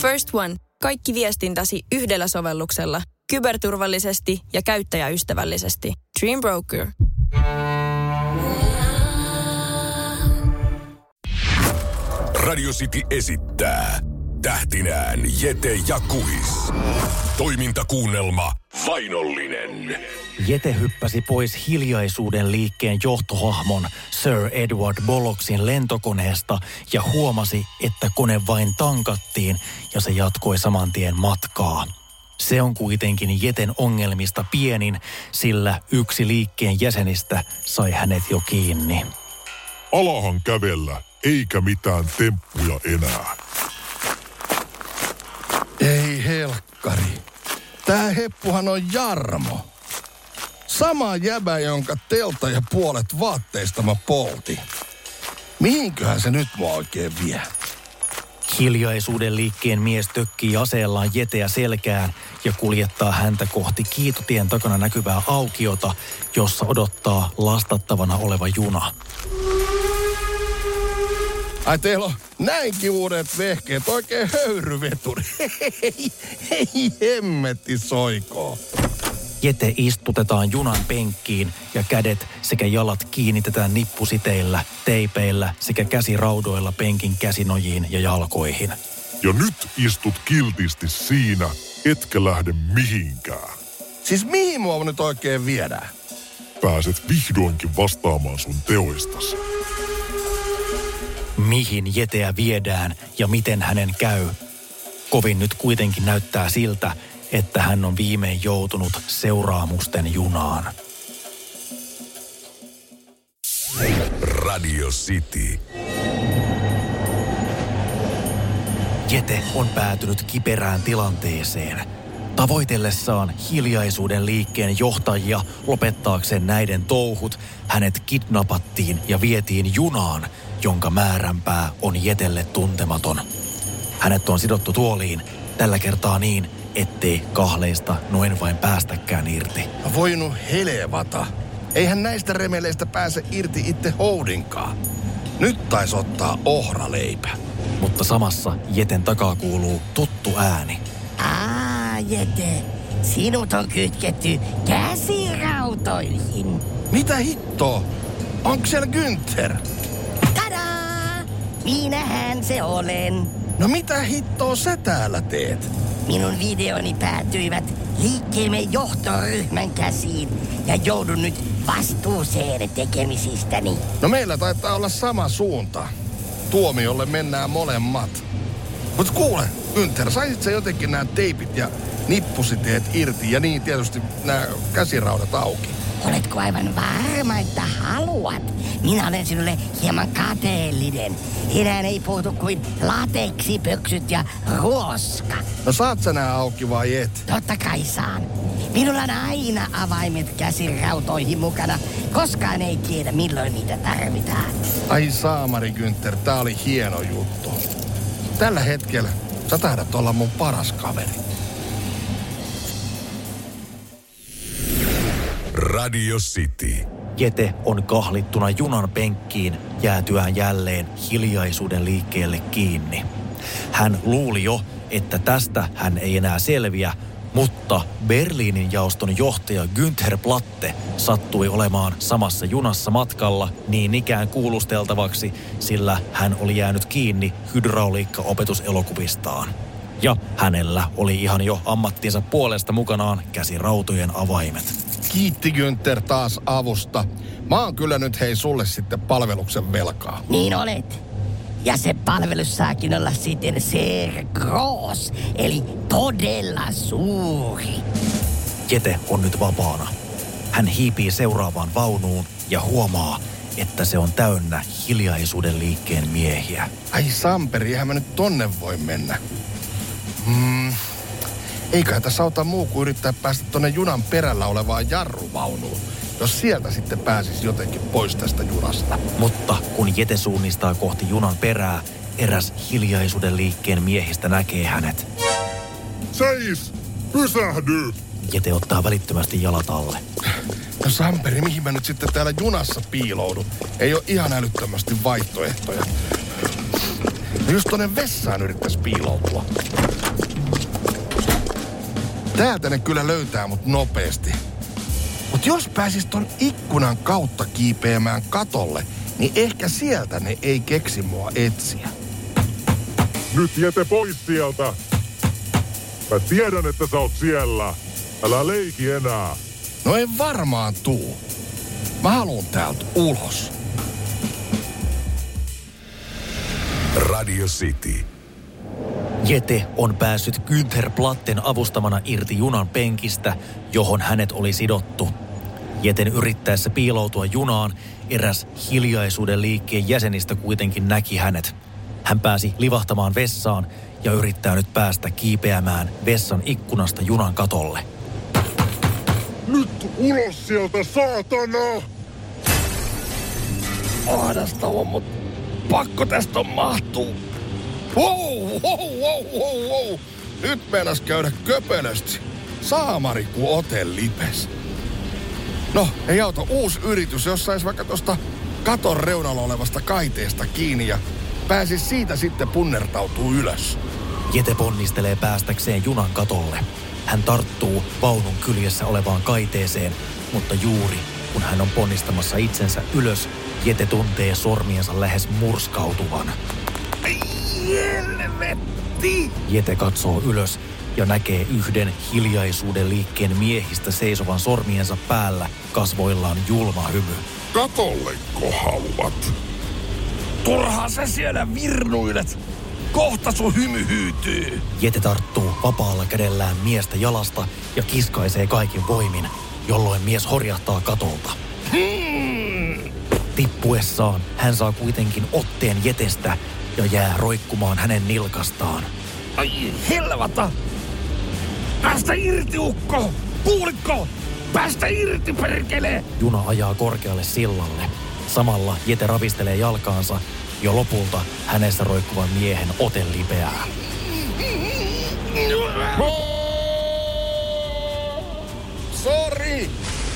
First One. Kaikki viestintäsi yhdellä sovelluksella. Kyberturvallisesti ja käyttäjäystävällisesti. Dream Broker. Radio City esittää tähtinään Jete ja Kuhis. Toimintakuunnelma Vainollinen. Jete hyppäsi pois hiljaisuuden liikkeen johtohahmon Sir Edward Bollocksin lentokoneesta ja huomasi, että kone vain tankattiin ja se jatkoi saman tien matkaa. Se on kuitenkin Jeten ongelmista pienin, sillä yksi liikkeen jäsenistä sai hänet jo kiinni. Alahan kävellä, eikä mitään temppuja enää. Ei helkkari. Tää heppuhan on Jarmo. Sama jäbä, jonka telta ja puolet vaatteista mä poltin. Mihinköhän se nyt mua oikein vie? Hiljaisuuden liikkeen mies tökkii aseellaan jeteä selkään ja kuljettaa häntä kohti kiitotien takana näkyvää aukiota, jossa odottaa lastattavana oleva juna. Ai teillä on näinkin uudet vehkeet, oikein höyryveturi. Hei, hei hemmetti soikoo. Jete istutetaan junan penkkiin ja kädet sekä jalat kiinnitetään nippusiteillä, teipeillä sekä käsiraudoilla penkin käsinojiin ja jalkoihin. Ja nyt istut kiltisti siinä, etkä lähde mihinkään. Siis mihin mua nyt oikein viedään? Pääset vihdoinkin vastaamaan sun teoistasi. Mihin Jeteä viedään ja miten hänen käy? Kovin nyt kuitenkin näyttää siltä, että hän on viimein joutunut seuraamusten junaan. Radio City. Jete on päätynyt kiperään tilanteeseen. Tavoitellessaan hiljaisuuden liikkeen johtajia lopettaakseen näiden touhut, hänet kidnappattiin ja vietiin junaan, jonka määränpää on Jetelle tuntematon. Hänet on sidottu tuoliin, tällä kertaa niin, ettei kahleista noin vain päästäkään irti. Mä voinut helevata. Eihän näistä remeleistä pääse irti itse houdinkaan. Nyt taisi ottaa ohraleipä. Mutta samassa Jeten takaa kuuluu tuttu ääni. Aa, Jete. Sinut on kytketty käsirautoihin. Mitä hittoa? Onko siellä Günther? Tadaa! Minähän se olen. No mitä hittoa sä täällä teet? Minun videoni päätyivät liikkeemme johtoryhmän käsiin ja joudun nyt vastuuseen tekemisistäni. No meillä taitaa olla sama suunta. Tuomiolle mennään molemmat. Mut kuule, Günther, saisit sä jotenkin nämä teipit ja nippusiteet irti ja niin tietysti nämä käsiraudat auki? Oletko aivan varma, että haluat? Minä olen sinulle hieman kateellinen. Enää ei puutu kuin lateksipöksyt ja ruoska. No saat sä nää auki vai et? Totta kai saan. Minulla on aina avaimet käsirautoihin mukana. Koskaan ei tiedä, milloin niitä tarvitaan. Ai saamari Günther, tää oli hieno juttu. Tällä hetkellä sä taidat olla mun paras kaveri. Radio City. Jete on kahlittuna junan penkkiin jäätyään jälleen hiljaisuuden liikkeelle kiinni. Hän luuli jo, että tästä hän ei enää selviä, mutta Berliinin jaoston johtaja Günther Platte sattui olemaan samassa junassa matkalla niin ikään kuulusteltavaksi, sillä hän oli jäänyt kiinni hydrauliikka-opetuselokuvistaan. Ja hänellä oli ihan jo ammattinsa puolesta mukanaan käsirautojen avaimet. Kiitti Günther taas avusta. Mä oon kyllä nyt hei sulle sitten palveluksen velkaa. Niin olet. Ja se palvelus saakin olla sitten ser gros, eli todella suuri. Jete on nyt vapaana. Hän hiipii seuraavaan vaunuun ja huomaa, että se on täynnä hiljaisuuden liikkeen miehiä. Ai Samperi, eihän mä nyt tonne voi mennä. Hmm. Eiköhän tässä auta muu kuin yrittää päästä tonne junan perällä olevaan jarruvaunuun. Jos sieltä sitten pääsis jotenkin pois tästä junasta. Mutta kun Jete suunnistaa kohti junan perää, eräs hiljaisuuden liikkeen miehistä näkee hänet. Seis! Pysähdy! Jete ottaa välittömästi jalat alle. No Samperi, mihin mä nyt sitten täällä junassa piiloudun? Ei ole ihan älyttömästi vaihtoehtoja. Just tonne vessaan yrittäisi piiloutua. Täältä ne kyllä löytää mut nopeasti. Mut jos pääsis ton ikkunan kautta kiipeämään katolle, niin ehkä sieltä ne ei keksi mua etsiä. Nyt jäte pois sieltä. Mä tiedän, että sä oot siellä. Älä leiki enää. No en varmaan tuu. Mä haluun täältä ulos. Radio City. Jete on päässyt Günther Platten avustamana irti junan penkistä, johon hänet oli sidottu. Jeten yrittäessä piiloutua junaan, eräs hiljaisuuden liikkeen jäsenistä kuitenkin näki hänet. Hän pääsi livahtamaan vessaan ja yrittää nyt päästä kiipeämään vessan ikkunasta junan katolle. Nyt ulos sieltä, saatana! Ahdastava, mut pakko tästä on mahtuu. Wow, wow, wow, wow, wow. Nyt meinas käydä köpelösti. Saamari ku ote lipes. No, ei auta uusi yritys, jos sais vaikka tosta katon reunalla olevasta kaiteesta kiinni ja pääsis siitä sitten punnertautuu ylös. Jete ponnistelee päästäkseen junan katolle. Hän tarttuu vaunun kyljessä olevaan kaiteeseen, mutta juuri kun hän on ponnistamassa itsensä ylös, Jete tuntee sormiensa lähes murskautuvan. Helvetti! Jete katsoo ylös ja näkee yhden hiljaisuuden liikkeen miehistä seisovan sormiensa päällä, kasvoillaan julma hymy. Katolleko haluat? Turhaa sä siellä virnuilet. Kohta sun hymy hyytyy. Jete tarttuu vapaalla kädellään miestä jalasta ja kiskaisee kaikin voimin, jolloin mies horjahtaa katolta. Tippuessaan hän saa kuitenkin otteen Jetestä ja jää roikkumaan hänen nilkastaan. Ai helvata! Päästä irti, ukko! Kuulitko? Päästä irti, perkele! Juna ajaa korkealle sillalle. Samalla Jete ravistelee jalkaansa ja lopulta hänessä roikkuvan miehen ote lipeää. Sori!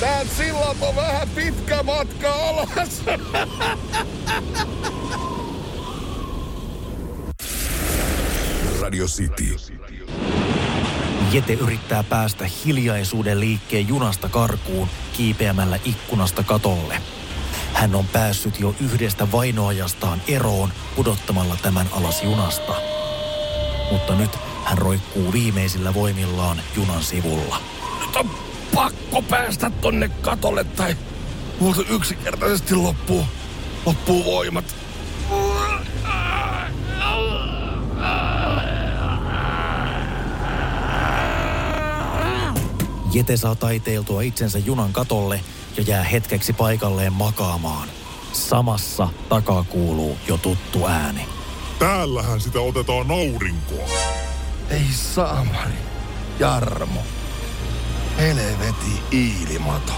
Tää sillat on vähän pitkä matka alas. Radio City. Jete yrittää päästä hiljaisuuden liikkeen junasta karkuun kiipeämällä ikkunasta katolle. Hän on päässyt jo yhdestä vainoajastaan eroon pudottamalla tämän alas junasta. Mutta nyt hän roikkuu viimeisillä voimillaan junan sivulla. Nyt on pakko päästä tonne katolle tai multa yksinkertaisesti loppuu, loppuu voimat. Jete saa taiteiltua itsensä junan katolle ja jää hetkeksi paikalleen makaamaan. Samassa takaa kuuluu jo tuttu ääni. Täällähän sitä otetaan aurinkoa. Ei saamari. Jarmo. Helveti iilimato.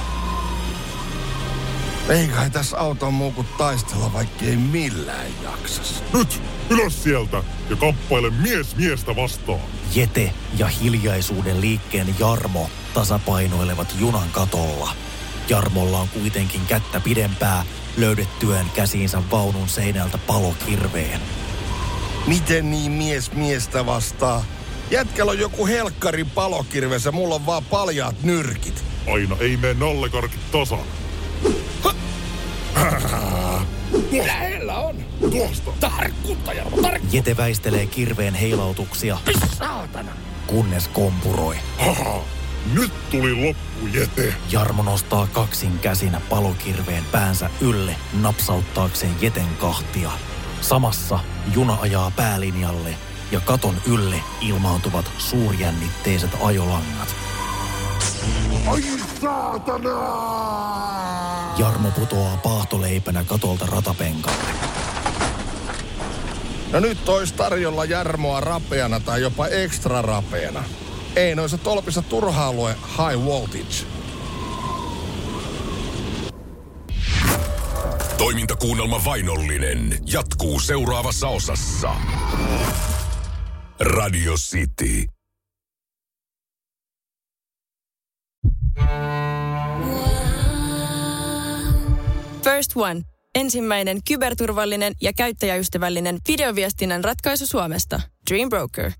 Eiköhän tässä auta muu kuin taistella, vaikka ei millään jaksas. Nyt ylös sieltä ja kamppaile mies miestä vastaan. Jete ja hiljaisuuden liikkeen Jarmo tasapainoilevat junan katolla. Jarmolla on kuitenkin kättä pidempää löydettyään käsiinsä vaunun seinältä palokirveen. Miten niin mies miestä vastaa? Jätkällä on joku helkkarin palokirves ja mulla on vaan paljaat nyrkit. Aina ei mene nallekarkit tasan. Lähellä on. Tuosta. Tarkkuutta, Jarmo, tarkkuutta. Jete väistelee kirveen heilautuksia, Saatana. kunnes kompuroi. Haha. Nyt tuli loppu, Jete. Jarmo nostaa kaksin käsin palokirveen päänsä ylle napsauttaakseen Jeten kahtia. Samassa juna ajaa päälinjalle ja katon ylle ilmaantuvat suurjännitteiset ajolangat. Ai saatana! Jarmo putoaa paahtoleipänä katolta ratapenkalle. No nyt ois tarjolla Jarmoa rapeana tai jopa extra rapeana. Ei noissa tolpissa turhaa lue high voltage. Toimintakuunnelma Vainollinen jatkuu seuraavassa osassa. Radio City. First One. Ensimmäinen kyberturvallinen ja käyttäjäystävällinen videoviestinnän ratkaisu Suomesta. Dream Broker.